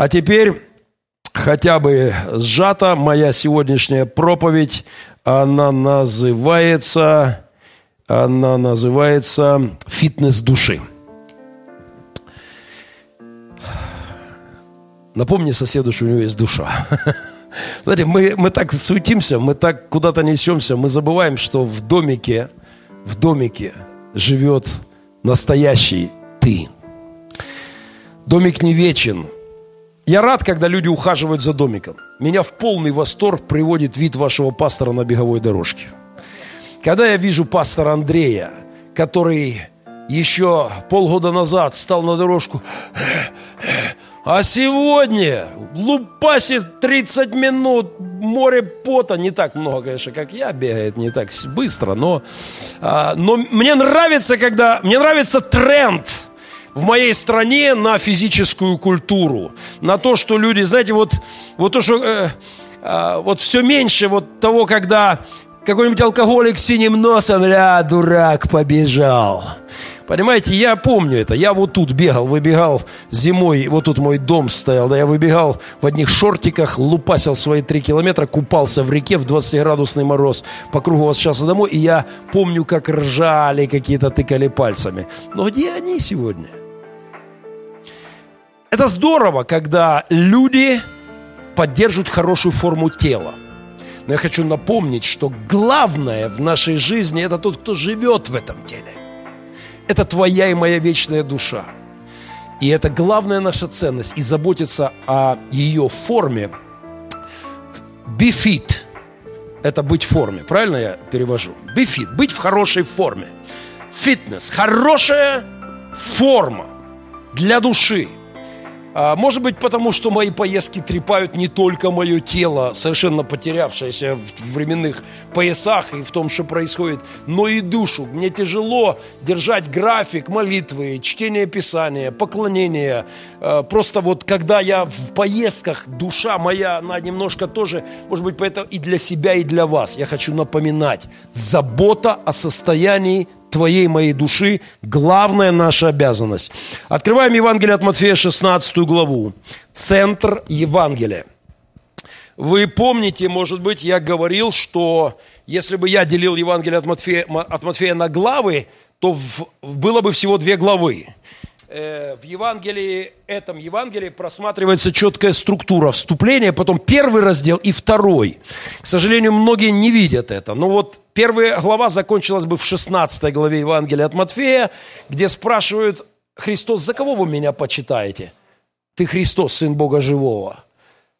А теперь хотя бы сжата моя сегодняшняя проповедь, она называется, она называется «Фитнес души». Напомни соседу, что у него есть душа. Знаете, мы, мы так суетимся, мы так куда-то несемся, мы забываем, что в домике, в домике живет настоящий ты. Домик не вечен. Я рад, когда люди ухаживают за домиком. Меня в полный восторг приводит вид вашего пастора на беговой дорожке. Когда я вижу пастора Андрея, который еще полгода назад стал на дорожку, а сегодня лупасит 30 минут, море пота, не так много, конечно, как я, бегает не так быстро, но, а, но мне нравится, когда, мне нравится тренд в моей стране на физическую культуру, на то, что люди, знаете, вот, вот то, что, э, э, вот все меньше вот того, когда какой-нибудь алкоголик с синим носом, ля, дурак, побежал. Понимаете, я помню это. Я вот тут бегал, выбегал зимой, вот тут мой дом стоял, да я выбегал в одних шортиках, лупасил свои три километра, купался в реке в 20-градусный мороз по кругу сейчас домой, и я помню, как ржали какие-то, тыкали пальцами. Но где они сегодня? Это здорово, когда люди поддерживают хорошую форму тела. Но я хочу напомнить, что главное в нашей жизни – это тот, кто живет в этом теле. Это твоя и моя вечная душа. И это главная наша ценность. И заботиться о ее форме. Be fit – это быть в форме. Правильно я перевожу? Be fit – быть в хорошей форме. Фитнес – хорошая форма для души – может быть, потому что мои поездки трепают не только мое тело, совершенно потерявшееся в временных поясах и в том, что происходит, но и душу. Мне тяжело держать график молитвы, чтение Писания, поклонения. А, просто вот когда я в поездках, душа моя, она немножко тоже, может быть, поэтому и для себя, и для вас. Я хочу напоминать, забота о состоянии твоей, моей души, главная наша обязанность. Открываем Евангелие от Матфея, 16 главу. Центр Евангелия. Вы помните, может быть, я говорил, что если бы я делил Евангелие от Матфея, от Матфея на главы, то в, было бы всего две главы. Э, в Евангелии, этом Евангелии просматривается четкая структура вступления, потом первый раздел и второй. К сожалению, многие не видят это. Но вот первая глава закончилась бы в 16 главе Евангелия от Матфея, где спрашивают Христос, за кого вы меня почитаете? Ты Христос, Сын Бога Живого.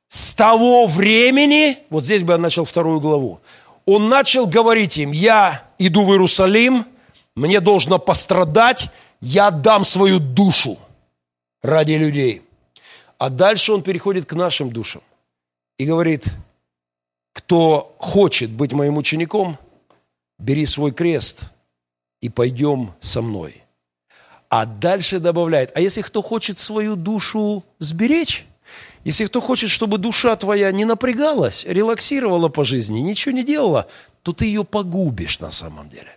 С того времени, вот здесь бы я начал вторую главу, он начал говорить им, я иду в Иерусалим, мне должно пострадать, я отдам свою душу ради людей. А дальше он переходит к нашим душам и говорит, кто хочет быть моим учеником, бери свой крест и пойдем со мной. А дальше добавляет, а если кто хочет свою душу сберечь, если кто хочет, чтобы душа твоя не напрягалась, релаксировала по жизни, ничего не делала, то ты ее погубишь на самом деле.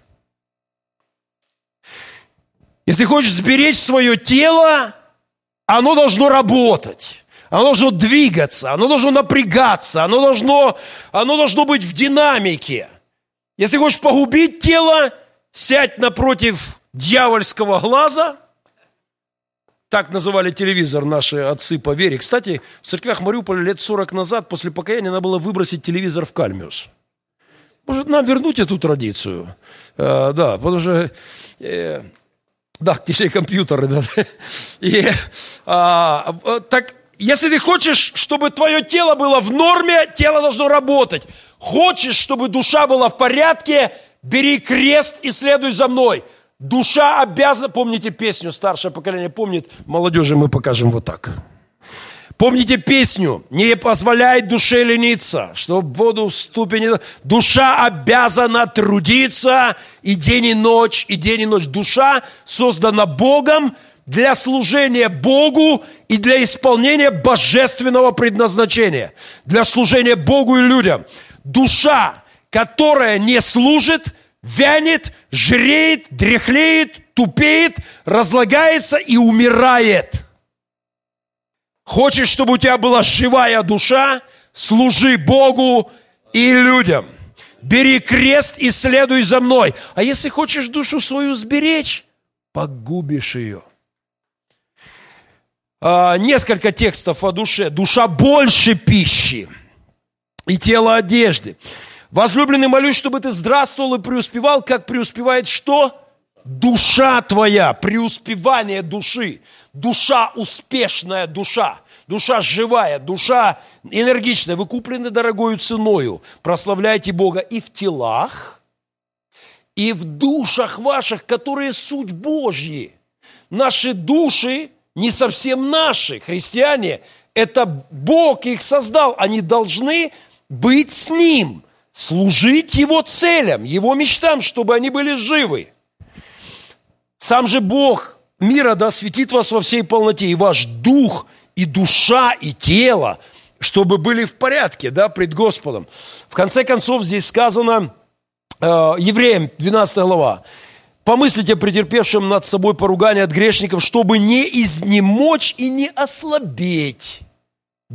Если хочешь сберечь свое тело, оно должно работать. Оно должно двигаться, оно должно напрягаться, оно должно, оно должно быть в динамике. Если хочешь погубить тело, сядь напротив дьявольского глаза. Так называли телевизор наши отцы по вере. Кстати, в церквях Мариуполя лет 40 назад после покаяния надо было выбросить телевизор в кальмиус. Может, нам вернуть эту традицию? А, да, потому что... Э, да, точнее компьютеры. Да. И, а, так, если ты хочешь, чтобы твое тело было в норме, тело должно работать. Хочешь, чтобы душа была в порядке, бери крест и следуй за мной. Душа обязана, помните песню, старшее поколение помнит, молодежи мы покажем вот так. Помните песню «Не позволяй душе лениться, что в воду ступени...» Душа обязана трудиться и день, и ночь, и день, и ночь. Душа создана Богом для служения Богу и для исполнения божественного предназначения. Для служения Богу и людям. Душа, которая не служит, вянет, жреет, дряхлеет, тупеет, разлагается и умирает – Хочешь, чтобы у тебя была живая душа? Служи Богу и людям. Бери крест и следуй за мной. А если хочешь душу свою сберечь, погубишь ее. А, несколько текстов о душе. Душа больше пищи и тело одежды. Возлюбленный, молюсь, чтобы ты здравствовал и преуспевал, как преуспевает что? Душа твоя, преуспевание души. Душа успешная душа. Душа живая, душа энергичная. Вы куплены дорогою ценою. Прославляйте Бога и в телах, и в душах ваших, которые суть Божьи. Наши души не совсем наши. Христиане, это Бог их создал. Они должны быть с Ним, служить Его целям, Его мечтам, чтобы они были живы. Сам же Бог мира да осветит вас во всей полноте, и ваш дух, и душа, и тело, чтобы были в порядке, да, пред Господом. В конце концов, здесь сказано, э, Евреям, 12 глава, Помыслите о претерпевшем над собой поругание от грешников, чтобы не изнемочь и не ослабеть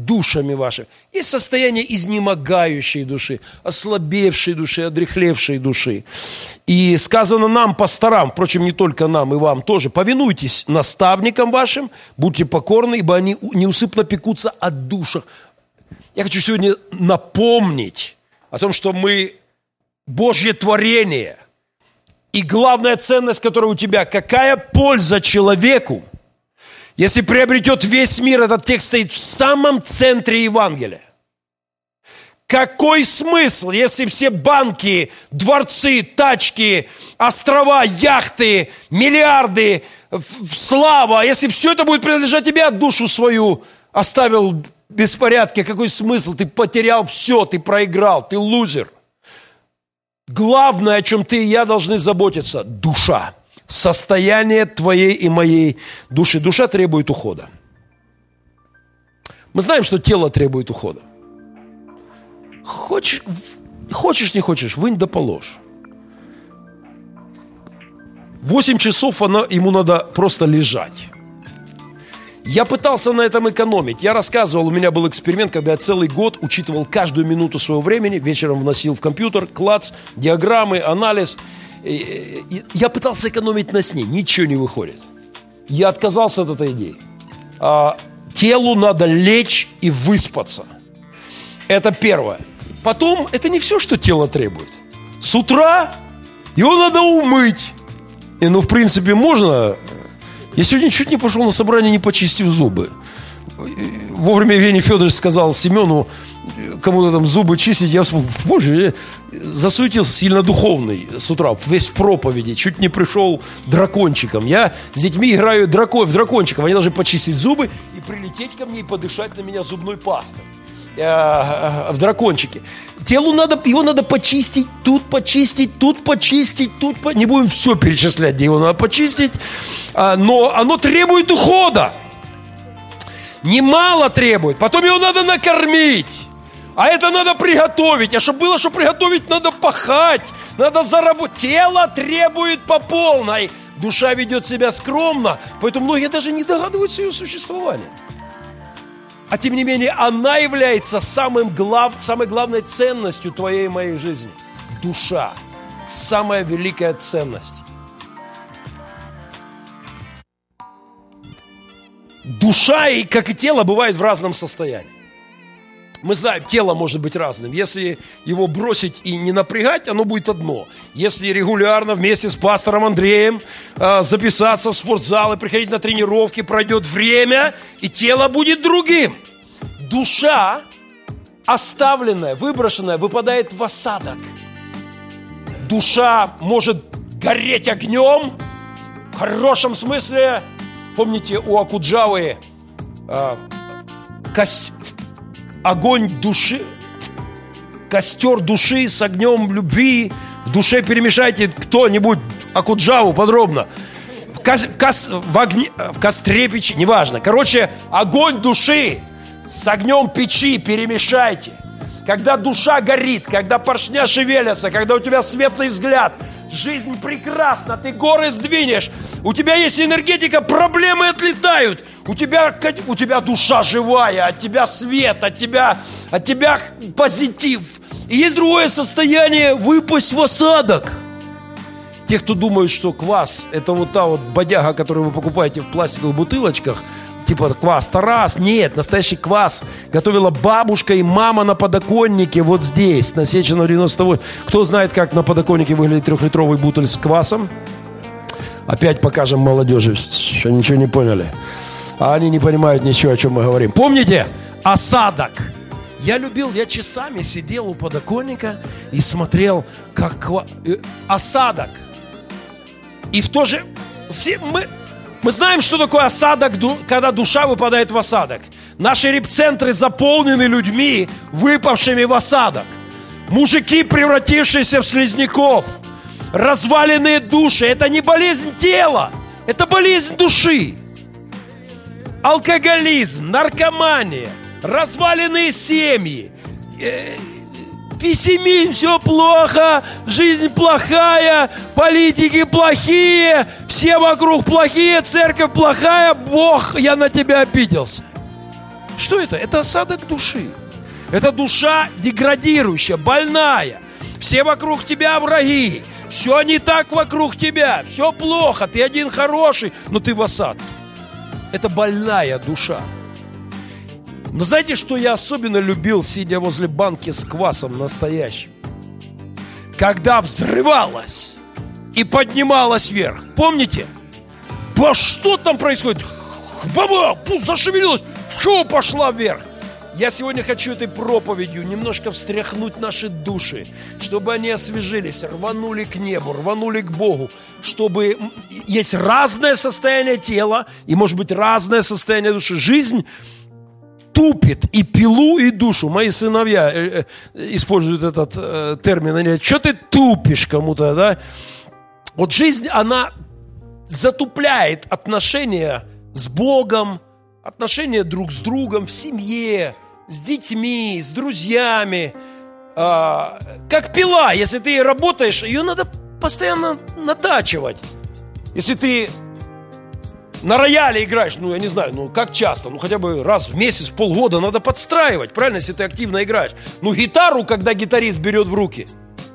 душами вашими. Есть состояние изнемогающей души, ослабевшей души, одрехлевшей души. И сказано нам, пасторам, впрочем, не только нам, и вам тоже, повинуйтесь наставникам вашим, будьте покорны, ибо они неусыпно пекутся о душах. Я хочу сегодня напомнить о том, что мы Божье творение. И главная ценность, которая у тебя, какая польза человеку – если приобретет весь мир, этот текст стоит в самом центре Евангелия. Какой смысл, если все банки, дворцы, тачки, острова, яхты, миллиарды, слава, если все это будет принадлежать тебе, а душу свою оставил в беспорядке, какой смысл? Ты потерял все, ты проиграл, ты лузер. Главное, о чем ты и я должны заботиться – душа состояние твоей и моей души. Душа требует ухода. Мы знаем, что тело требует ухода. Хочешь, хочешь не хочешь, вынь да положь. Восемь часов она, ему надо просто лежать. Я пытался на этом экономить. Я рассказывал, у меня был эксперимент, когда я целый год учитывал каждую минуту своего времени, вечером вносил в компьютер, клац, диаграммы, анализ – я пытался экономить на сне, ничего не выходит. Я отказался от этой идеи. А, телу надо лечь и выспаться. Это первое. Потом, это не все, что тело требует. С утра его надо умыть. И, ну, в принципе, можно. Я сегодня чуть не пошел на собрание, не почистив зубы. Вовремя Евгений Федорович сказал Семену, кому-то там зубы чистить, я вспомнил, боже, я засуетился сильно духовный с утра, весь в проповеди, чуть не пришел дракончиком. Я с детьми играю дракон, в дракончиков, они должны почистить зубы и прилететь ко мне и подышать на меня зубной пастой э, э, в дракончике. Телу надо, его надо почистить, тут почистить, тут почистить, тут по... Не будем все перечислять, где его надо почистить, а, но оно требует ухода. Немало требует. Потом его надо накормить. А это надо приготовить. А чтобы было, что приготовить, надо пахать. Надо заработать. Тело требует по полной. Душа ведет себя скромно. Поэтому многие даже не догадываются ее существования. А тем не менее, она является самым глав, самой главной ценностью твоей и моей жизни. Душа. Самая великая ценность. Душа, и, как и тело, бывает в разном состоянии. Мы знаем, тело может быть разным. Если его бросить и не напрягать, оно будет одно. Если регулярно вместе с пастором Андреем э, записаться в спортзал и приходить на тренировки, пройдет время, и тело будет другим. Душа, оставленная, выброшенная, выпадает в осадок. Душа может гореть огнем, в хорошем смысле. Помните, у Акуджавы э, кость, огонь души, костер души с огнем любви. В душе перемешайте кто-нибудь Акуджаву подробно. В, кос, в, кос, в, огне, в костре печи, неважно. Короче, огонь души с огнем печи перемешайте. Когда душа горит, когда поршня шевелятся, когда у тебя светлый взгляд, жизнь прекрасна, ты горы сдвинешь, у тебя есть энергетика, проблемы отлетают, у тебя, у тебя душа живая, от тебя свет, от тебя, от тебя позитив. И есть другое состояние выпасть в осадок. Те, кто думают, что квас – это вот та вот бодяга, которую вы покупаете в пластиковых бутылочках – типа квас Тарас. Нет, настоящий квас готовила бабушка и мама на подоконнике вот здесь, на Сеченова 98. Кто знает, как на подоконнике выглядит трехлитровый бутыль с квасом? Опять покажем молодежи, что ничего не поняли. А они не понимают ничего, о чем мы говорим. Помните? Осадок. Я любил, я часами сидел у подоконника и смотрел, как. Э, осадок. И в то же... Все мы, мы знаем, что такое осадок, когда душа выпадает в осадок. Наши репцентры заполнены людьми, выпавшими в осадок. Мужики, превратившиеся в слизняков. Разваленные души. Это не болезнь тела, это болезнь души. Алкоголизм, наркомания, разваленные семьи, э, пессимизм, все плохо, жизнь плохая, политики плохие, все вокруг плохие, церковь плохая, Бог, я на тебя обиделся. Что это? Это осадок души. Это душа деградирующая, больная. Все вокруг тебя враги. Все не так вокруг тебя. Все плохо. Ты один хороший, но ты в осадке. Это больная душа. Но знаете, что я особенно любил, сидя возле банки с квасом настоящим? Когда взрывалась и поднималась вверх. Помните? По что там происходит? Баба, зашевелилась, что пошла вверх? Я сегодня хочу этой проповедью немножко встряхнуть наши души, чтобы они освежились, рванули к небу, рванули к Богу, чтобы есть разное состояние тела и, может быть, разное состояние души. Жизнь тупит и пилу, и душу. Мои сыновья э, э, используют этот э, термин. Они говорят, что ты тупишь кому-то, да? Вот жизнь, она затупляет отношения с Богом, отношения друг с другом, в семье, с детьми, с друзьями. А, как пила, если ты работаешь, ее надо постоянно натачивать. Если ты на рояле играешь, ну, я не знаю, ну, как часто, ну, хотя бы раз в месяц, полгода надо подстраивать, правильно, если ты активно играешь. Ну, гитару, когда гитарист берет в руки,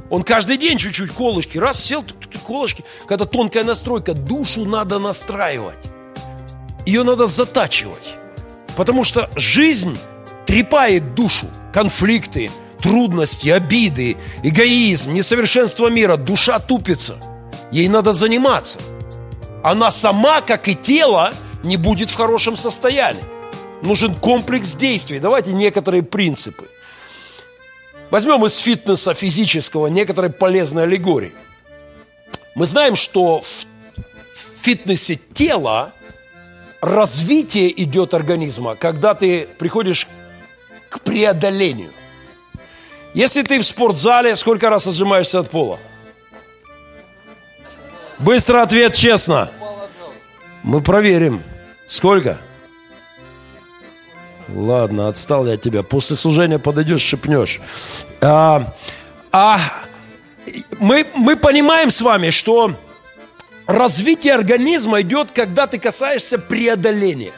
он каждый день чуть-чуть колышки, раз сел, колышки, когда тонкая настройка, душу надо настраивать. Ее надо затачивать. Потому что жизнь трепает душу, конфликты, трудности, обиды, эгоизм, несовершенство мира, душа тупится. Ей надо заниматься – она сама, как и тело, не будет в хорошем состоянии. Нужен комплекс действий. Давайте некоторые принципы. Возьмем из фитнеса физического некоторые полезные аллегории. Мы знаем, что в фитнесе тела развитие идет организма, когда ты приходишь к преодолению. Если ты в спортзале, сколько раз отжимаешься от пола? Быстро ответ, честно. Мы проверим. Сколько? Ладно, отстал я от тебя. После служения подойдешь, шепнешь. А, а мы, мы понимаем с вами, что развитие организма идет, когда ты касаешься преодоления.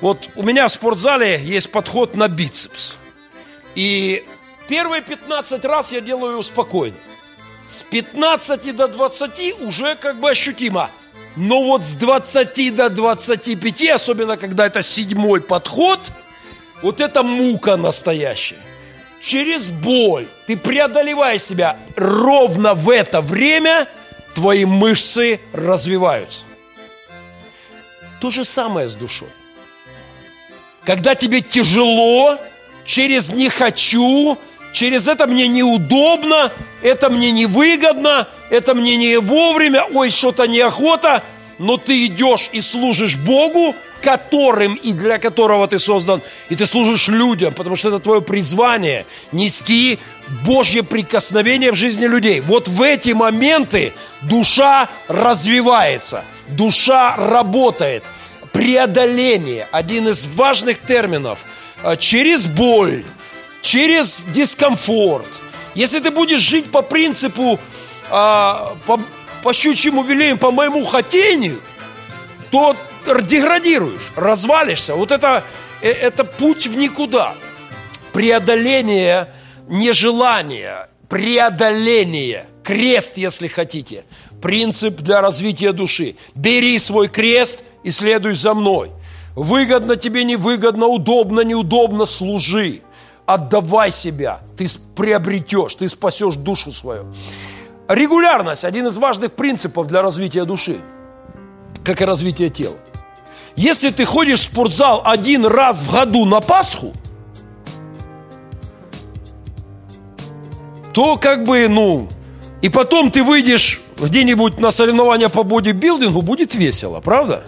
Вот у меня в спортзале есть подход на бицепс. И первые 15 раз я делаю спокойно. С 15 до 20 уже как бы ощутимо. Но вот с 20 до 25, особенно когда это седьмой подход, вот это мука настоящая. Через боль ты преодолеваешь себя. Ровно в это время твои мышцы развиваются. То же самое с душой. Когда тебе тяжело, через «не хочу», через это мне неудобно, это мне невыгодно, это мне не вовремя, ой, что-то неохота, но ты идешь и служишь Богу, которым и для которого ты создан, и ты служишь людям, потому что это твое призвание нести Божье прикосновение в жизни людей. Вот в эти моменты душа развивается, душа работает. Преодоление, один из важных терминов, а, через боль, через дискомфорт. Если ты будешь жить по принципу а, по, по щучьему велению, по моему хотению, то деградируешь, развалишься. Вот это, э, это путь в никуда. Преодоление нежелания, преодоление, крест, если хотите, принцип для развития души. Бери свой крест и следуй за мной. Выгодно тебе, невыгодно, удобно, неудобно, служи. Отдавай себя, ты приобретешь, ты спасешь душу свою. Регулярность – один из важных принципов для развития души, как и развития тела. Если ты ходишь в спортзал один раз в году на Пасху, то как бы, ну, и потом ты выйдешь где-нибудь на соревнования по бодибилдингу, будет весело, правда?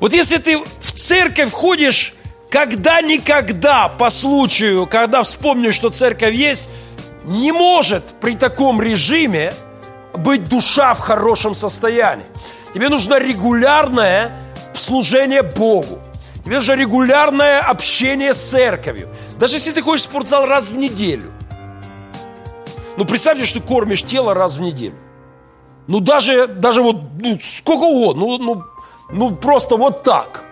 Вот если ты в церковь ходишь когда-никогда по случаю, когда вспомнишь, что церковь есть, не может при таком режиме быть душа в хорошем состоянии. Тебе нужно регулярное служение Богу. Тебе нужно регулярное общение с церковью. Даже если ты ходишь в спортзал раз в неделю. Ну, представьте, что ты кормишь тело раз в неделю. Ну, даже, даже вот ну, сколько угодно. Ну, ну, ну, просто вот так.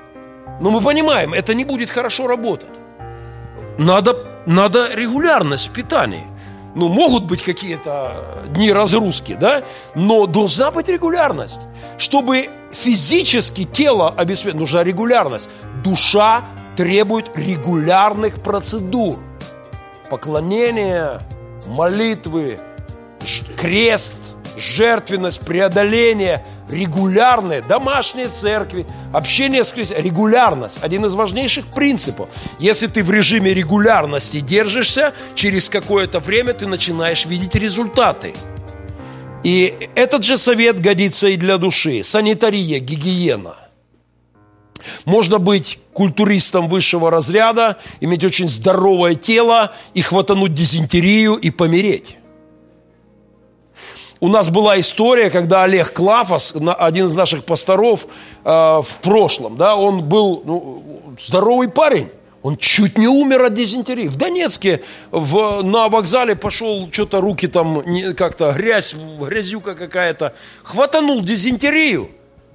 Но мы понимаем, это не будет хорошо работать. Надо, надо регулярность в питании. Ну, могут быть какие-то дни разгрузки, да, но должна быть регулярность. Чтобы физически тело обеспечить, нужна регулярность. Душа требует регулярных процедур. Поклонение, молитвы, крест, жертвенность, преодоление, регулярные домашние церкви, общение с христианами, регулярность – один из важнейших принципов. Если ты в режиме регулярности держишься, через какое-то время ты начинаешь видеть результаты. И этот же совет годится и для души. Санитария, гигиена. Можно быть культуристом высшего разряда, иметь очень здоровое тело и хватануть дизентерию и помереть. У нас была история, когда Олег Клафос, один из наших пасторов э, в прошлом, да, он был ну, здоровый парень. Он чуть не умер от дизентерии. В Донецке в, на вокзале пошел, что-то руки там, как-то грязь, грязюка какая-то. Хватанул дизентерию,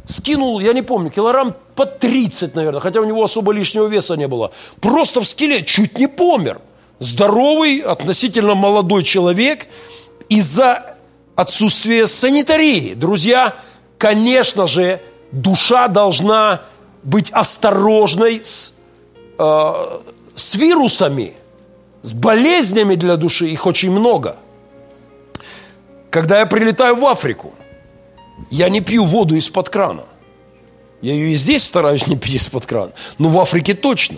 скинул, я не помню, килограмм под 30, наверное, хотя у него особо лишнего веса не было. Просто в скеле чуть не помер. Здоровый, относительно молодой человек. Из-за отсутствие санитарии. Друзья, конечно же, душа должна быть осторожной с, э, с вирусами, с болезнями для души, их очень много. Когда я прилетаю в Африку, я не пью воду из-под крана. Я ее и здесь стараюсь не пить из-под крана, но в Африке точно.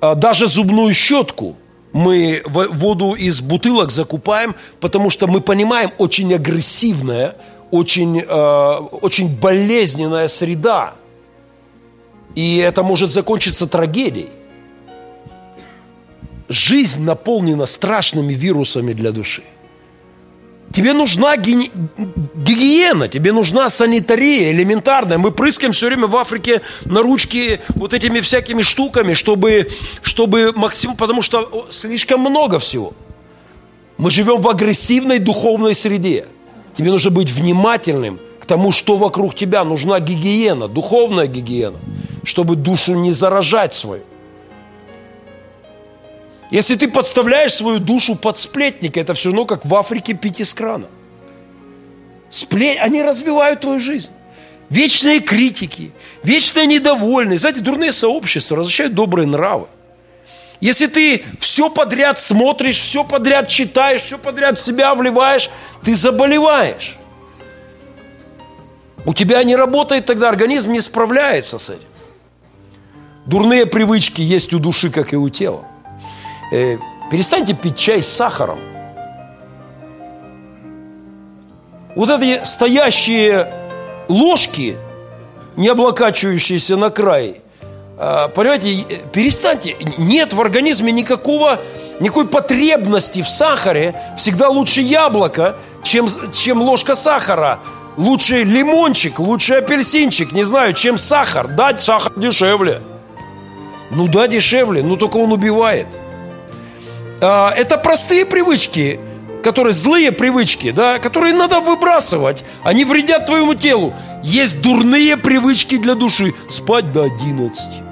А даже зубную щетку мы воду из бутылок закупаем, потому что мы понимаем, очень агрессивная, очень, э, очень болезненная среда. И это может закончиться трагедией. Жизнь наполнена страшными вирусами для души. Тебе нужна гигиена, тебе нужна санитария элементарная. Мы прыскаем все время в Африке на ручки вот этими всякими штуками, чтобы, чтобы максимум, потому что слишком много всего. Мы живем в агрессивной духовной среде. Тебе нужно быть внимательным к тому, что вокруг тебя. Нужна гигиена, духовная гигиена, чтобы душу не заражать свою. Если ты подставляешь свою душу под сплетника, это все равно как в Африке пить из крана. Спле... Они развивают твою жизнь. Вечные критики, вечные недовольные. Знаете, дурные сообщества возвращают добрые нравы. Если ты все подряд смотришь, все подряд читаешь, все подряд в себя вливаешь, ты заболеваешь. У тебя не работает тогда, организм не справляется с этим. Дурные привычки есть у души, как и у тела. Э, перестаньте пить чай с сахаром. Вот эти стоящие ложки, не облокачивающиеся на край, э, понимаете, перестаньте. Нет в организме никакого, никакой потребности в сахаре. Всегда лучше яблоко, чем, чем ложка сахара. Лучше лимончик, лучше апельсинчик, не знаю, чем сахар. Дать сахар дешевле. Ну да, дешевле, но только он убивает – а, это простые привычки. которые злые привычки, да, которые надо выбрасывать, они вредят твоему телу. Есть дурные привычки для души. Спать до 11.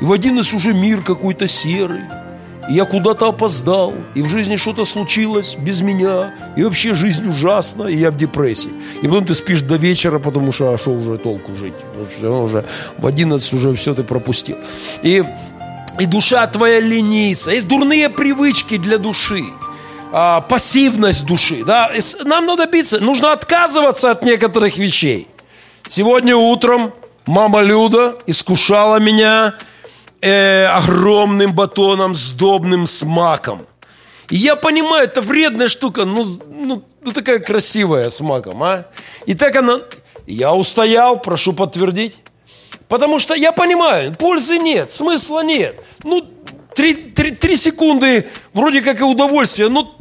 И в 11 уже мир какой-то серый. И я куда-то опоздал, и в жизни что-то случилось без меня, и вообще жизнь ужасна, и я в депрессии. И потом ты спишь до вечера, потому что, а что уже толку жить? Уже в 11 уже все ты пропустил. И, и душа твоя ленится. Есть дурные привычки для души. А, пассивность души. Да? Нам надо биться, нужно отказываться от некоторых вещей. Сегодня утром мама Люда искушала меня э, огромным батоном, с маком. И я понимаю, это вредная штука, ну, ну, ну такая красивая с а? И так она... Я устоял, прошу подтвердить. Потому что я понимаю, пользы нет, смысла нет. Ну, три, три, три секунды вроде как и удовольствие, но,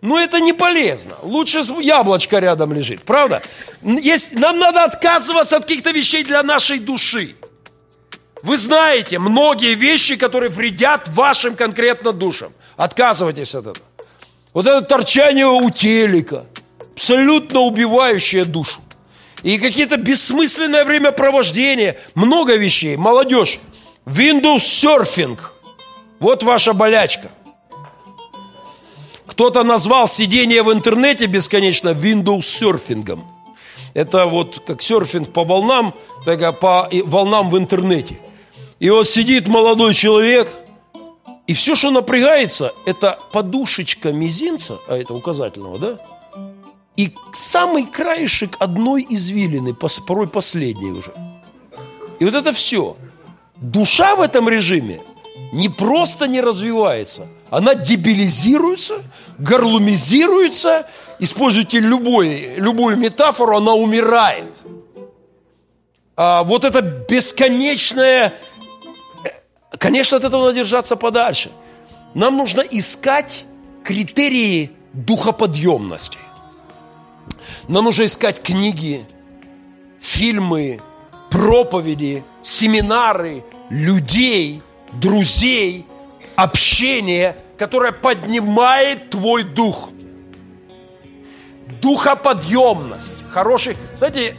но это не полезно. Лучше яблочко рядом лежит, правда? Есть, нам надо отказываться от каких-то вещей для нашей души. Вы знаете многие вещи, которые вредят вашим конкретно душам. Отказывайтесь от этого. Вот это торчание у телека, абсолютно убивающее душу. И какие-то бессмысленное времяпровождение, много вещей. Молодежь, Windows Surfing, вот ваша болячка. Кто-то назвал сидение в интернете бесконечно Windows серфингом. Это вот как серфинг по волнам, так по волнам в интернете – и вот сидит молодой человек, и все, что напрягается, это подушечка мизинца, а это указательного, да? И самый краешек одной извилины, порой последней уже. И вот это все. Душа в этом режиме не просто не развивается, она дебилизируется, горлумизируется, используйте любой, любую метафору, она умирает. А вот это бесконечное Конечно, от этого надо держаться подальше. Нам нужно искать критерии духоподъемности. Нам нужно искать книги, фильмы, проповеди, семинары, людей, друзей, общение, которое поднимает твой дух. Духоподъемность. Хороший. Знаете,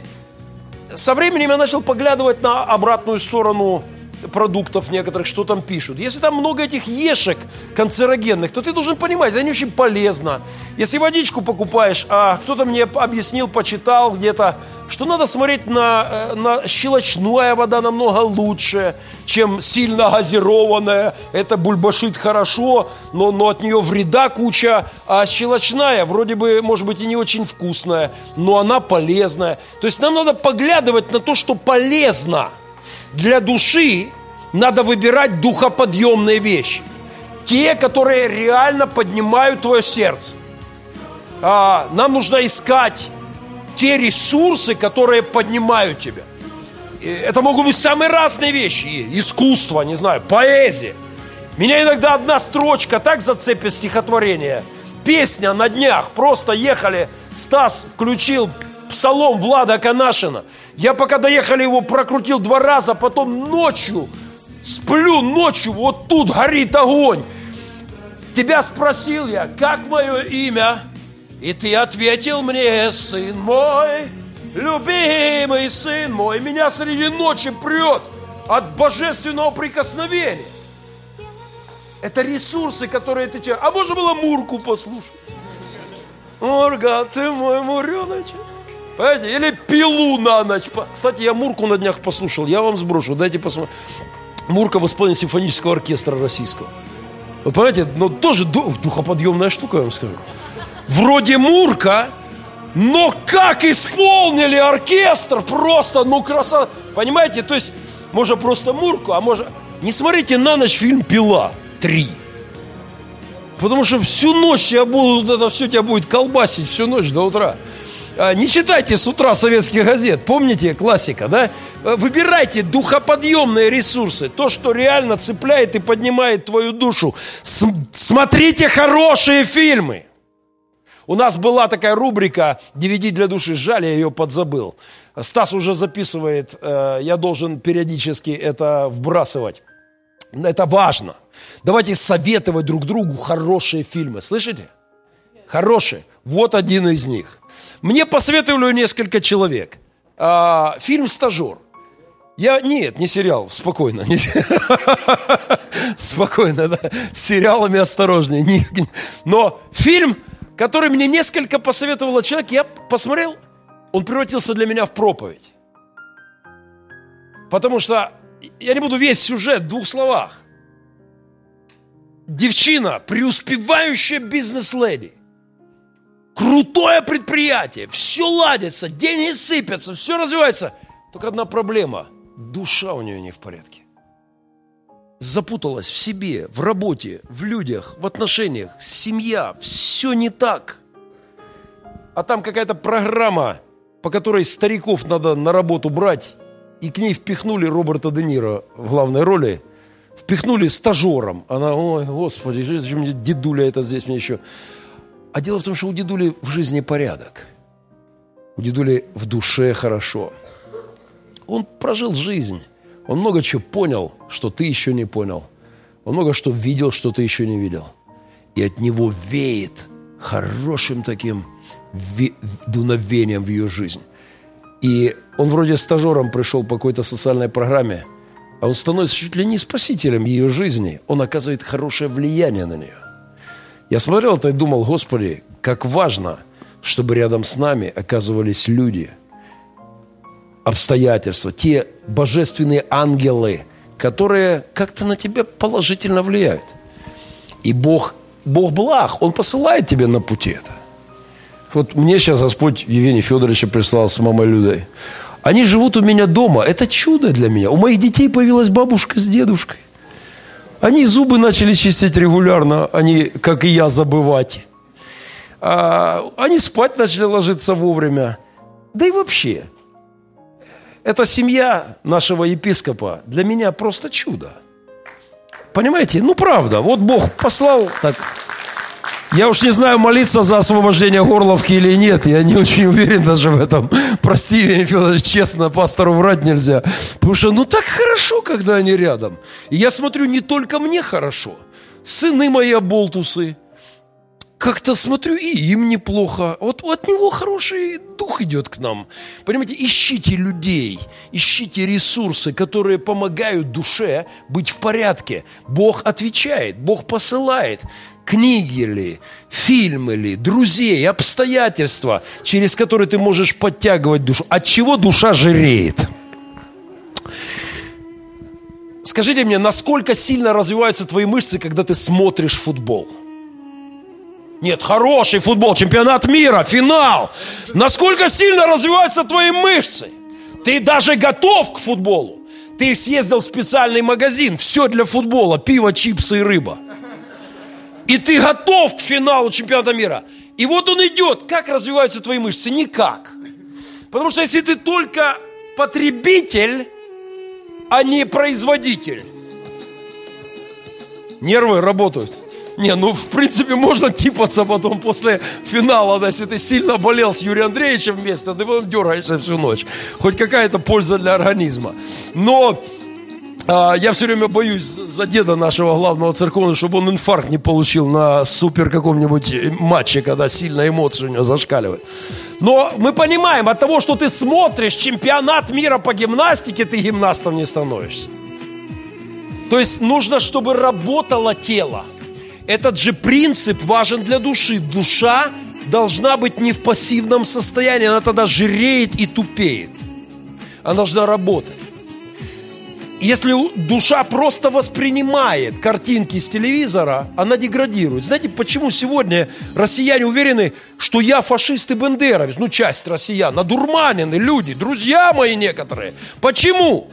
со временем я начал поглядывать на обратную сторону продуктов некоторых, что там пишут. Если там много этих ешек канцерогенных, то ты должен понимать, это не очень полезно. Если водичку покупаешь, а кто-то мне объяснил, почитал где-то, что надо смотреть на, э, на щелочная вода намного лучше, чем сильно газированная. Это бульбашит хорошо, но, но от нее вреда куча. А щелочная вроде бы, может быть, и не очень вкусная, но она полезная. То есть нам надо поглядывать на то, что полезно – для души надо выбирать духоподъемные вещи. Те, которые реально поднимают твое сердце. А, нам нужно искать те ресурсы, которые поднимают тебя. Это могут быть самые разные вещи. Искусство, не знаю, поэзия. Меня иногда одна строчка так зацепит стихотворение. Песня на днях. Просто ехали, Стас включил псалом Влада Канашина. Я пока доехали его прокрутил два раза, потом ночью, сплю ночью, вот тут горит огонь. Тебя спросил я, как мое имя? И ты ответил мне, сын мой, любимый сын мой, меня среди ночи прет от божественного прикосновения. Это ресурсы, которые ты... А можно было Мурку послушать? Мурга, ты мой муреночек. Понимаете? Или пилу на ночь. Кстати, я Мурку на днях послушал. Я вам сброшу. Дайте посмотреть. Мурка в исполнении симфонического оркестра российского. Вы понимаете, но тоже духоподъемная штука, я вам скажу. Вроде Мурка, но как исполнили оркестр, просто, ну, красота. Понимаете, то есть, можно просто Мурку, а можно... Не смотрите на ночь фильм «Пила 3». Потому что всю ночь я буду, это все тебя будет колбасить всю ночь до утра. А, не читайте с утра советских газет, помните, классика, да? А, выбирайте духоподъемные ресурсы, то, что реально цепляет и поднимает твою душу. Смотрите хорошие фильмы. У нас была такая рубрика «DVD для души». Жаль, я ее подзабыл. Стас уже записывает, э, я должен периодически это вбрасывать. Это важно. Давайте советовать друг другу хорошие фильмы. Слышите? Хорошие. Вот один из них. Мне посоветовали несколько человек. А, фильм «Стажер». Я, нет, не сериал, спокойно. Не, спокойно, да. С сериалами осторожнее. Не, не. Но фильм, который мне несколько посоветовал человек, я посмотрел, он превратился для меня в проповедь. Потому что я не буду весь сюжет в двух словах. Девчина, преуспевающая бизнес-леди. Крутое предприятие, все ладится, деньги сыпятся, все развивается. Только одна проблема – душа у нее не в порядке. Запуталась в себе, в работе, в людях, в отношениях, семья, все не так. А там какая-то программа, по которой стариков надо на работу брать, и к ней впихнули Роберта Де Ниро в главной роли, впихнули стажером. Она, ой, господи, зачем дедуля это здесь мне еще... А дело в том, что у дедули в жизни порядок. У дедули в душе хорошо – он прожил жизнь. Он много чего понял, что ты еще не понял. Он много что видел, что ты еще не видел. И от него веет хорошим таким дуновением в ее жизнь. И он вроде стажером пришел по какой-то социальной программе, а он становится чуть ли не спасителем ее жизни. Он оказывает хорошее влияние на нее. Я смотрел это и думал, Господи, как важно, чтобы рядом с нами оказывались люди – обстоятельства, те божественные ангелы, которые как-то на тебя положительно влияют. И Бог, Бог благ, Он посылает тебе на пути это. Вот мне сейчас Господь Евгений Федоровича прислал с мамой Людой. Они живут у меня дома. Это чудо для меня. У моих детей появилась бабушка с дедушкой. Они зубы начали чистить регулярно, они, как и я, забывать. А, они спать начали ложиться вовремя. Да и вообще, эта семья нашего епископа для меня просто чудо. Понимаете? Ну, правда. Вот Бог послал так... Я уж не знаю, молиться за освобождение Горловки или нет. Я не очень уверен даже в этом. Прости, Евгений Федорович, честно, пастору врать нельзя. Потому что ну так хорошо, когда они рядом. И я смотрю, не только мне хорошо. Сыны мои оболтусы, как-то смотрю, и им неплохо. Вот от него хороший дух идет к нам. Понимаете, ищите людей, ищите ресурсы, которые помогают душе быть в порядке. Бог отвечает, Бог посылает книги ли, фильмы ли, друзей, обстоятельства, через которые ты можешь подтягивать душу. От чего душа жиреет? Скажите мне, насколько сильно развиваются твои мышцы, когда ты смотришь футбол? Нет, хороший футбол, чемпионат мира, финал. Насколько сильно развиваются твои мышцы? Ты даже готов к футболу. Ты съездил в специальный магазин, все для футбола, пиво, чипсы и рыба. И ты готов к финалу чемпионата мира. И вот он идет. Как развиваются твои мышцы? Никак. Потому что если ты только потребитель, а не производитель, нервы работают. Не, ну, в принципе, можно типаться потом после финала, да, если ты сильно болел с Юрием Андреевичем вместе, ты потом дергаешься всю ночь. Хоть какая-то польза для организма. Но а, я все время боюсь за деда нашего главного церковного, чтобы он инфаркт не получил на супер каком-нибудь матче, когда сильно эмоции у него зашкаливают. Но мы понимаем, от того, что ты смотришь чемпионат мира по гимнастике, ты гимнастом не становишься. То есть нужно, чтобы работало тело. Этот же принцип важен для души. Душа должна быть не в пассивном состоянии, она тогда жиреет и тупеет. Она должна работать. Если душа просто воспринимает картинки с телевизора, она деградирует. Знаете, почему сегодня россияне уверены, что я фашист и бендеровец? Ну, часть россиян, надурманены люди, друзья мои некоторые. Почему?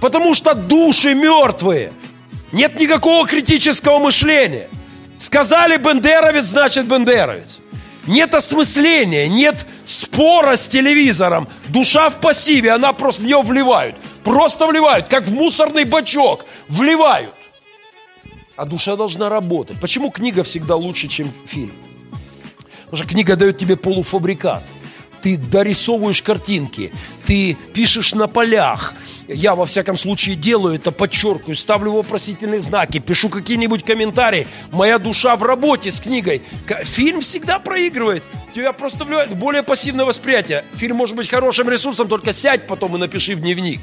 Потому что души мертвые. Нет никакого критического мышления. Сказали бендеровец, значит бендеровец. Нет осмысления, нет спора с телевизором. Душа в пассиве, она просто в нее вливают. Просто вливают, как в мусорный бачок. Вливают. А душа должна работать. Почему книга всегда лучше, чем фильм? Потому что книга дает тебе полуфабрикат. Ты дорисовываешь картинки, ты пишешь на полях, я во всяком случае делаю это, подчеркиваю, ставлю вопросительные знаки, пишу какие-нибудь комментарии. Моя душа в работе с книгой. Фильм всегда проигрывает. Тебя просто влияет более пассивное восприятие. Фильм может быть хорошим ресурсом, только сядь потом и напиши в дневник.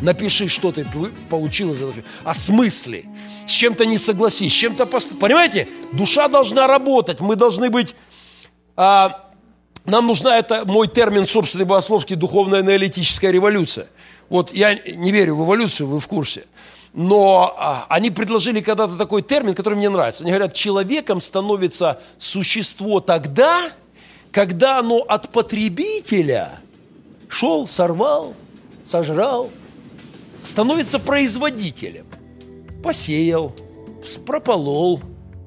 Напиши, что ты получил из этого фильма. О смысле. С чем-то не согласись, с чем-то... Посп... Понимаете? Душа должна работать. Мы должны быть... А, нам нужна, это мой термин собственный богословский, духовная аналитическая революция. Вот я не верю в эволюцию, вы в курсе. Но а, они предложили когда-то такой термин, который мне нравится. Они говорят, человеком становится существо тогда, когда оно от потребителя шел, сорвал, сожрал, становится производителем. Посеял, прополол,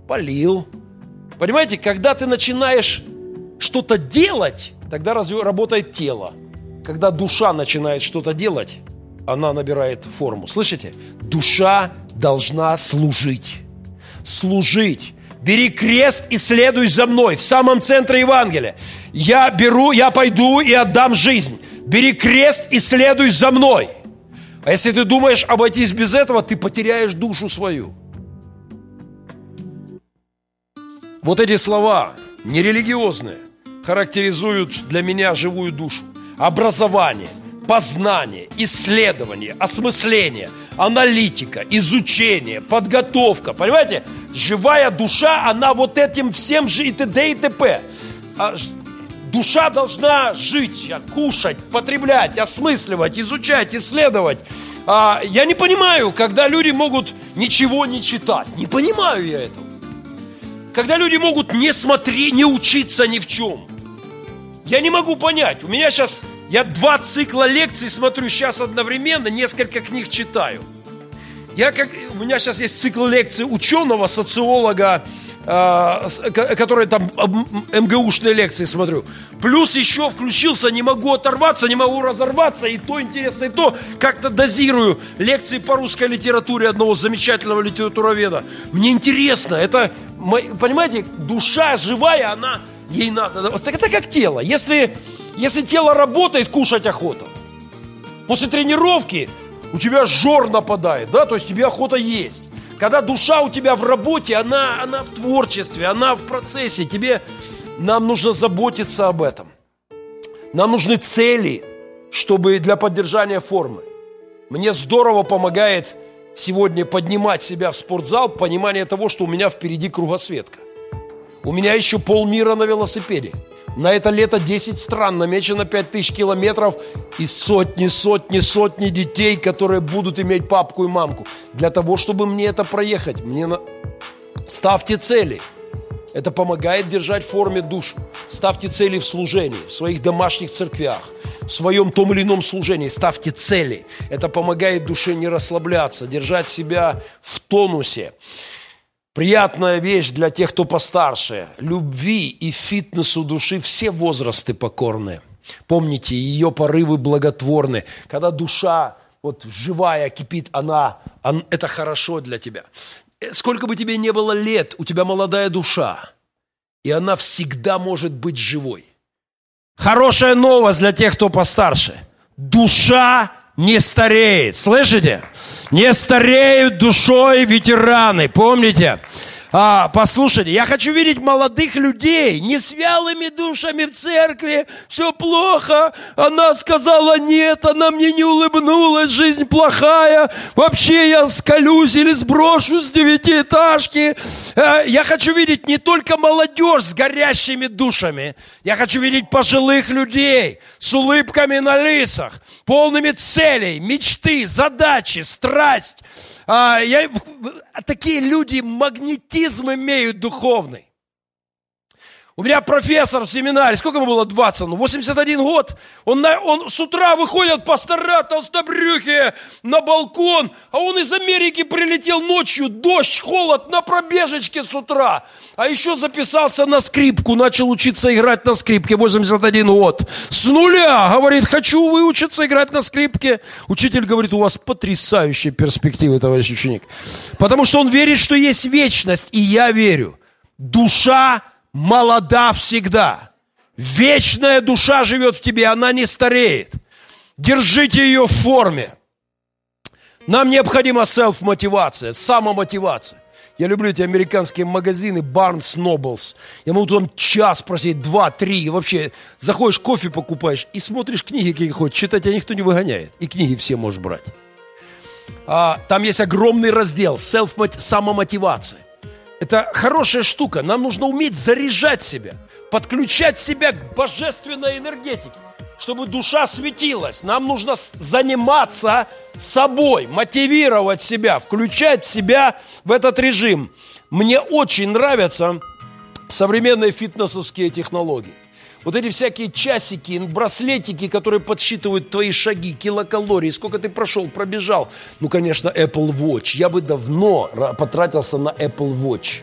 полил. Понимаете, когда ты начинаешь что-то делать, тогда разве работает тело. Когда душа начинает что-то делать, она набирает форму. Слышите? Душа должна служить. Служить. Бери крест и следуй за мной в самом центре Евангелия. Я беру, я пойду и отдам жизнь. Бери крест и следуй за мной. А если ты думаешь обойтись без этого, ты потеряешь душу свою. Вот эти слова, нерелигиозные, характеризуют для меня живую душу. Образование, познание, исследование, осмысление, аналитика, изучение, подготовка. Понимаете? Живая душа, она вот этим всем же и т.д. и т.п. Душа должна жить, кушать, потреблять, осмысливать, изучать, исследовать. А, я не понимаю, когда люди могут ничего не читать. Не понимаю я этого. Когда люди могут не смотреть, не учиться ни в чем. Я не могу понять. У меня сейчас, я два цикла лекций смотрю сейчас одновременно, несколько книг читаю. Я как, у меня сейчас есть цикл лекций ученого, социолога, э, который там МГУшные лекции смотрю. Плюс еще включился, не могу оторваться, не могу разорваться, и то интересно, и то как-то дозирую лекции по русской литературе одного замечательного литературоведа. Мне интересно, это, понимаете, душа живая, она ей надо. Это как тело. Если, если тело работает, кушать охота. После тренировки у тебя жор нападает, да, то есть тебе охота есть. Когда душа у тебя в работе, она, она в творчестве, она в процессе, тебе, нам нужно заботиться об этом. Нам нужны цели, чтобы для поддержания формы. Мне здорово помогает сегодня поднимать себя в спортзал, понимание того, что у меня впереди кругосветка. У меня еще полмира на велосипеде. На это лето 10 стран, намечено 5000 километров и сотни, сотни, сотни детей, которые будут иметь папку и мамку. Для того, чтобы мне это проехать, мне на... ставьте цели. Это помогает держать в форме душу. Ставьте цели в служении, в своих домашних церквях, в своем том или ином служении. Ставьте цели. Это помогает душе не расслабляться, держать себя в тонусе. Приятная вещь для тех, кто постарше. Любви и фитнесу души все возрасты покорны. Помните, ее порывы благотворны. Когда душа вот живая кипит, она, она, это хорошо для тебя. Сколько бы тебе не было лет, у тебя молодая душа, и она всегда может быть живой. Хорошая новость для тех, кто постарше. Душа не стареет. Слышите? Не стареют душой ветераны. Помните? А, послушайте, я хочу видеть молодых людей, не с вялыми душами в церкви, все плохо, она сказала нет, она мне не улыбнулась, жизнь плохая, вообще я скалюсь или сброшу с девятиэтажки. А, я хочу видеть не только молодежь с горящими душами, я хочу видеть пожилых людей с улыбками на лицах, полными целей, мечты, задачи, страсть, а, я, такие люди магнетизм имеют духовный. У меня профессор в семинаре, сколько ему было, 20, ну, 81 год. Он, на, он с утра выходит пастора толстобрюхие на балкон, а он из Америки прилетел ночью, дождь, холод, на пробежечке с утра. А еще записался на скрипку, начал учиться играть на скрипке, 81 год. С нуля, говорит, хочу выучиться играть на скрипке. Учитель говорит, у вас потрясающие перспективы, товарищ ученик. Потому что он верит, что есть вечность, и я верю. Душа молода всегда. Вечная душа живет в тебе, она не стареет. Держите ее в форме. Нам необходима селф-мотивация, самомотивация. Я люблю эти американские магазины Barnes Nobles. Я могу там час просить, два, три. И вообще, заходишь, кофе покупаешь и смотришь книги, какие хочешь. Читать тебя никто не выгоняет. И книги все можешь брать. А, там есть огромный раздел self самомотивация. Это хорошая штука. Нам нужно уметь заряжать себя, подключать себя к божественной энергетике чтобы душа светилась. Нам нужно заниматься собой, мотивировать себя, включать себя в этот режим. Мне очень нравятся современные фитнесовские технологии. Вот эти всякие часики, браслетики, которые подсчитывают твои шаги, килокалории, сколько ты прошел, пробежал. Ну, конечно, Apple Watch. Я бы давно потратился на Apple Watch.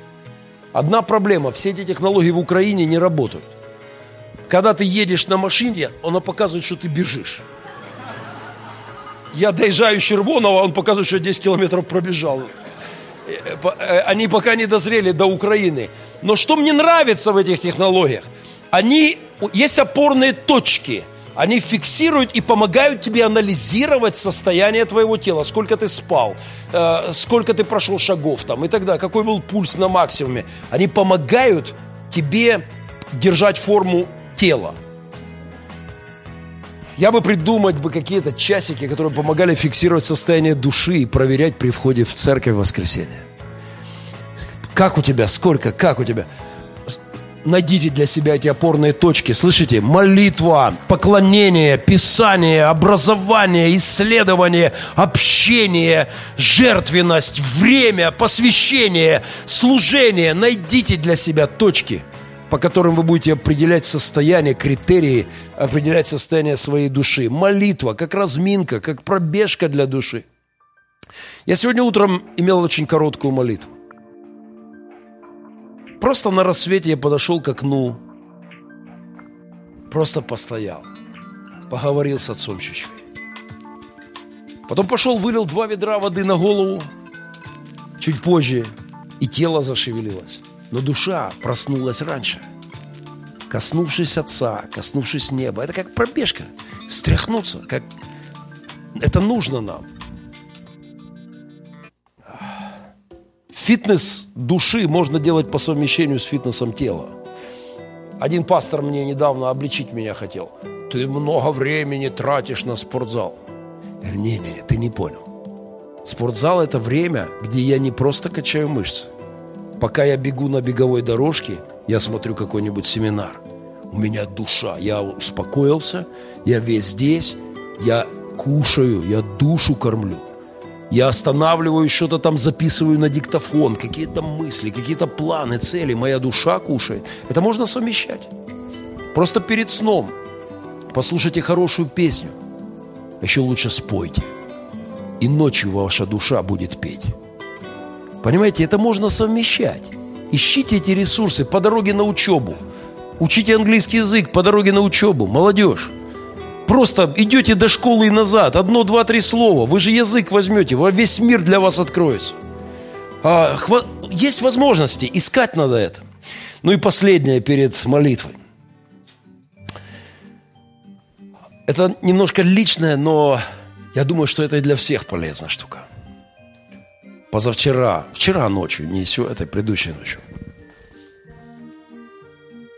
Одна проблема, все эти технологии в Украине не работают. Когда ты едешь на машине, она показывает, что ты бежишь. Я доезжаю Червонова, он показывает, что я 10 километров пробежал. Э, э, они пока не дозрели до Украины. Но что мне нравится в этих технологиях? Они, есть опорные точки. Они фиксируют и помогают тебе анализировать состояние твоего тела. Сколько ты спал, э, сколько ты прошел шагов там и так далее. Какой был пульс на максимуме. Они помогают тебе держать форму тела. Я бы придумать бы какие-то часики, которые помогали фиксировать состояние души и проверять при входе в церковь в воскресенье. Как у тебя, сколько, как у тебя? Найдите для себя эти опорные точки. Слышите? Молитва, поклонение, писание, образование, исследование, общение, жертвенность, время, посвящение, служение. Найдите для себя точки – по которым вы будете определять состояние, критерии, определять состояние своей души. Молитва, как разминка, как пробежка для души. Я сегодня утром имел очень короткую молитву. Просто на рассвете я подошел к окну, просто постоял, поговорил с отцом чуть-чуть. Потом пошел, вылил два ведра воды на голову, чуть позже, и тело зашевелилось. Но душа проснулась раньше. Коснувшись Отца, коснувшись неба. Это как пробежка. Встряхнуться. Как... Это нужно нам. Фитнес души можно делать по совмещению с фитнесом тела. Один пастор мне недавно обличить меня хотел. Ты много времени тратишь на спортзал. Я говорю, не-не, ты не понял. Спортзал – это время, где я не просто качаю мышцы – Пока я бегу на беговой дорожке, я смотрю какой-нибудь семинар. У меня душа, я успокоился, я весь здесь, я кушаю, я душу кормлю. Я останавливаюсь, что-то там записываю на диктофон, какие-то мысли, какие-то планы, цели. Моя душа кушает. Это можно совмещать. Просто перед сном послушайте хорошую песню. Еще лучше спойте. И ночью ваша душа будет петь. Понимаете, это можно совмещать. Ищите эти ресурсы по дороге на учебу. Учите английский язык по дороге на учебу. Молодежь. Просто идете до школы и назад. Одно, два, три слова. Вы же язык возьмете. Весь мир для вас откроется. А, хва... Есть возможности. Искать надо это. Ну и последнее перед молитвой. Это немножко личное, но я думаю, что это и для всех полезная штука позавчера, вчера ночью, не все этой предыдущей ночью.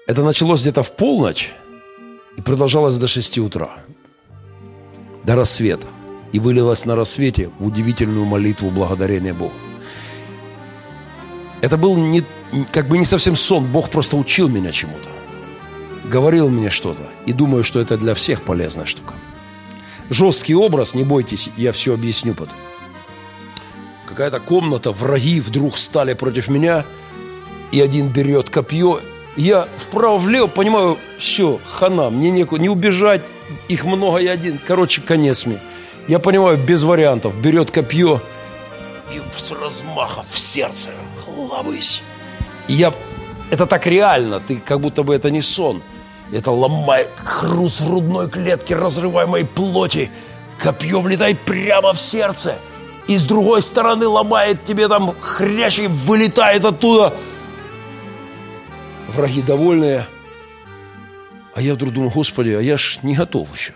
Это началось где-то в полночь и продолжалось до 6 утра, до рассвета. И вылилось на рассвете в удивительную молитву благодарения Богу. Это был не, как бы не совсем сон, Бог просто учил меня чему-то. Говорил мне что-то. И думаю, что это для всех полезная штука. Жесткий образ, не бойтесь, я все объясню потом какая-то комната, враги вдруг стали против меня, и один берет копье. Я вправо-влево понимаю, все, хана, мне некуда, не убежать, их много, я один. Короче, конец мне. Я понимаю, без вариантов, берет копье и с размаха в сердце, ловысь. И я, это так реально, ты как будто бы это не сон. Это ломает хруст грудной клетки, разрываемой плоти. Копье влетает прямо в сердце – и с другой стороны ломает тебе там хрящ и вылетает оттуда. Враги довольные. А я вдруг думаю, Господи, а я ж не готов еще.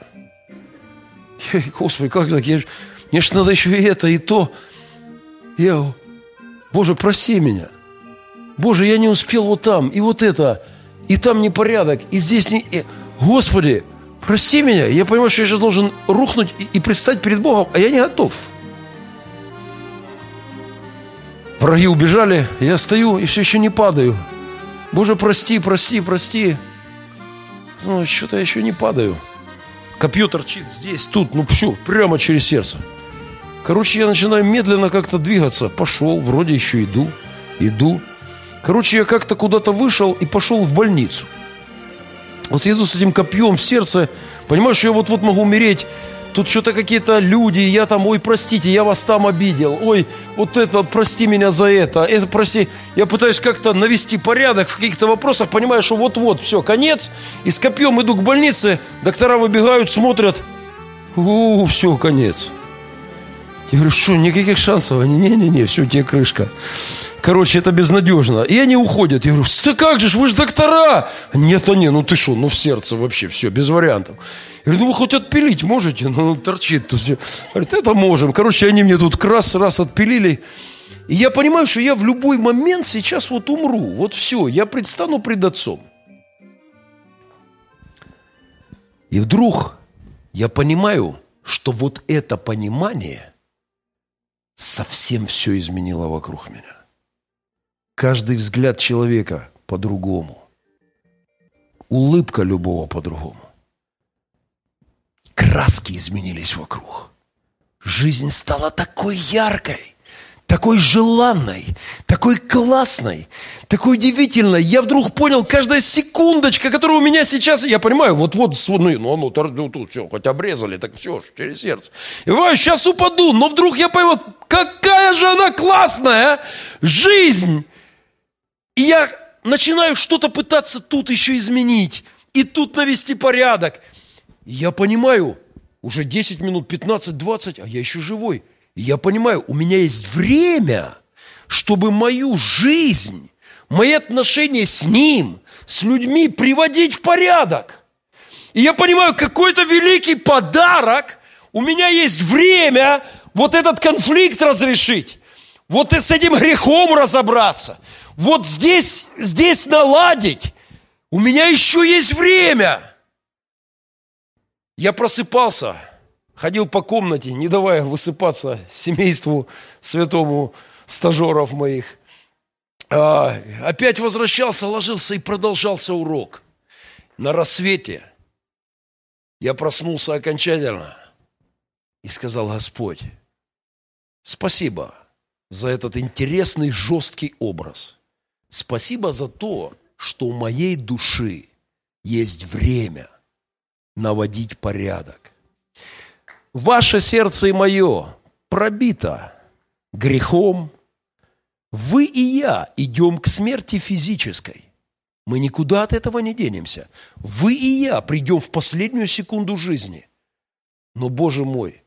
Господи, как так? Я ж... Мне же надо еще и это, и то. Я, Боже, прости меня. Боже, я не успел вот там, и вот это, и там непорядок, и здесь не... И... Господи, прости меня. Я понимаю, что я сейчас должен рухнуть и, и предстать перед Богом, а я не готов. Враги убежали, я стою и все еще не падаю. Боже, прости, прости, прости. Ну, что-то я еще не падаю. Копье торчит здесь, тут, ну все, прямо через сердце. Короче, я начинаю медленно как-то двигаться. Пошел, вроде еще иду, иду. Короче, я как-то куда-то вышел и пошел в больницу. Вот я иду с этим копьем в сердце, понимаешь, я вот-вот могу умереть. Тут что-то какие-то люди, я там, ой, простите, я вас там обидел. Ой, вот это, прости меня за это, это прости. Я пытаюсь как-то навести порядок в каких-то вопросах, понимаю, что вот-вот, все, конец. И с копьем иду к больнице, доктора выбегают, смотрят. У, все, конец. Я говорю, что, никаких шансов? Они, не-не-не, все, тебе крышка. Короче, это безнадежно. И они уходят. Я говорю, да как же, вы же доктора. Нет, а не, ну ты что, ну в сердце вообще, все, без вариантов. Я говорю, ну вы хоть отпилить можете? Ну, торчит тут все. Говорит, это можем. Короче, они мне тут раз, раз отпилили. И я понимаю, что я в любой момент сейчас вот умру. Вот все, я предстану пред отцом. И вдруг я понимаю, что вот это понимание совсем все изменило вокруг меня. Каждый взгляд человека по-другому. Улыбка любого по-другому. Краски изменились вокруг. Жизнь стала такой яркой такой желанной, такой классной, такой удивительной. Я вдруг понял, каждая секундочка, которая у меня сейчас, я понимаю, вот-вот, ну, ну, ну, ну тут все, хоть обрезали, так все, через сердце. И понимаю, сейчас упаду, но вдруг я пойму, какая же она классная, жизнь. И я начинаю что-то пытаться тут еще изменить, и тут навести порядок. И я понимаю, уже 10 минут, 15, 20, а я еще живой – я понимаю, у меня есть время, чтобы мою жизнь, мои отношения с Ним, с людьми приводить в порядок. И я понимаю, какой-то великий подарок, у меня есть время вот этот конфликт разрешить, вот с этим грехом разобраться, вот здесь, здесь наладить. У меня еще есть время. Я просыпался – ходил по комнате, не давая высыпаться семейству святому стажеров моих. А, опять возвращался, ложился и продолжался урок. На рассвете я проснулся окончательно и сказал, Господь, спасибо за этот интересный, жесткий образ. Спасибо за то, что у моей души есть время наводить порядок. Ваше сердце и мое пробито грехом. Вы и я идем к смерти физической. Мы никуда от этого не денемся. Вы и я придем в последнюю секунду жизни. Но, Боже мой,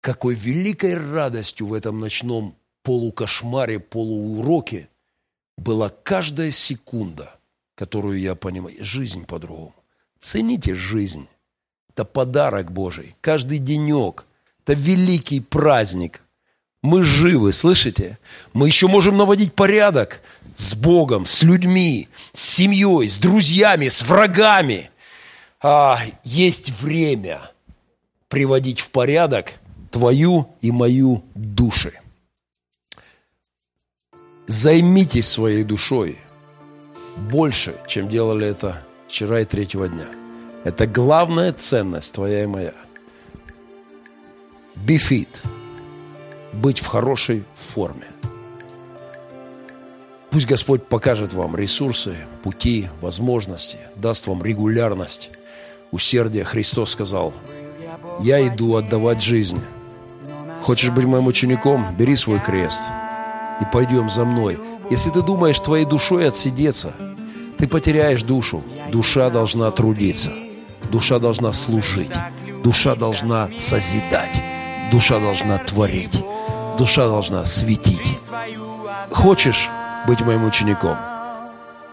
какой великой радостью в этом ночном полукошмаре, полууроке была каждая секунда, которую я понимаю. Жизнь по-другому. Цените жизнь. Это подарок Божий. Каждый денек. Это великий праздник. Мы живы, слышите? Мы еще можем наводить порядок с Богом, с людьми, с семьей, с друзьями, с врагами. А, есть время приводить в порядок твою и мою души. Займитесь своей душой больше, чем делали это вчера и третьего дня – это главная ценность твоя и моя. Be fit. Быть в хорошей форме. Пусть Господь покажет вам ресурсы, пути, возможности, даст вам регулярность, усердие. Христос сказал, я иду отдавать жизнь. Хочешь быть моим учеником? Бери свой крест и пойдем за мной. Если ты думаешь твоей душой отсидеться, ты потеряешь душу. Душа должна трудиться. Душа должна служить. Душа должна созидать. Душа должна творить. Душа должна светить. Хочешь быть моим учеником?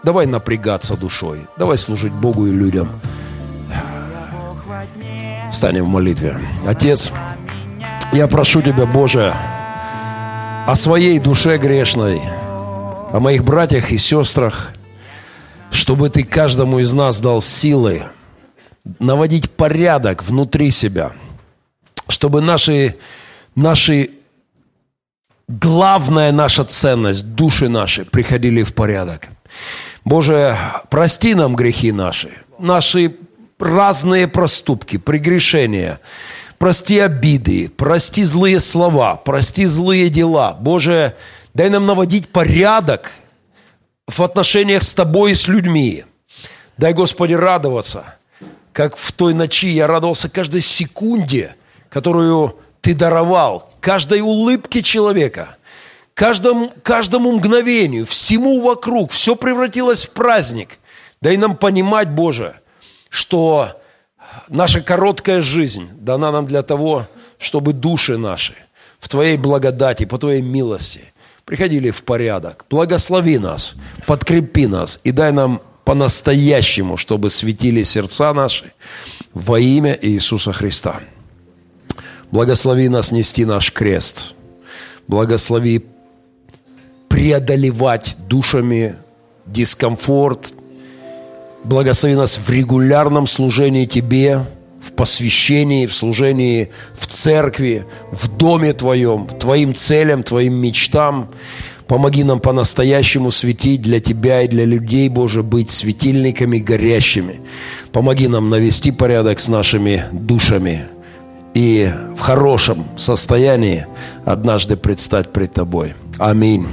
Давай напрягаться душой. Давай служить Богу и людям. Встанем в молитве. Отец, Я прошу Тебя, Боже, о своей душе грешной, о моих братьях и сестрах, чтобы Ты каждому из нас дал силы наводить порядок внутри себя, чтобы наши, наши главная наша ценность, души наши приходили в порядок. Боже, прости нам грехи наши, наши разные проступки, прегрешения, прости обиды, прости злые слова, прости злые дела. Боже, дай нам наводить порядок в отношениях с Тобой и с людьми. Дай, Господи, радоваться, как в той ночи я радовался каждой секунде, которую Ты даровал, каждой улыбке человека, каждому, каждому мгновению, всему вокруг, все превратилось в праздник. Дай нам понимать, Боже, что наша короткая жизнь дана нам для того, чтобы души наши в Твоей благодати, по Твоей милости приходили в порядок. Благослови нас, подкрепи нас и дай нам по-настоящему, чтобы светили сердца наши во имя Иисуса Христа. Благослови нас нести наш крест. Благослови преодолевать душами дискомфорт. Благослови нас в регулярном служении Тебе, в посвящении, в служении в церкви, в доме Твоем, Твоим целям, Твоим мечтам. Помоги нам по-настоящему светить для Тебя и для людей, Боже, быть светильниками горящими. Помоги нам навести порядок с нашими душами и в хорошем состоянии однажды предстать пред Тобой. Аминь.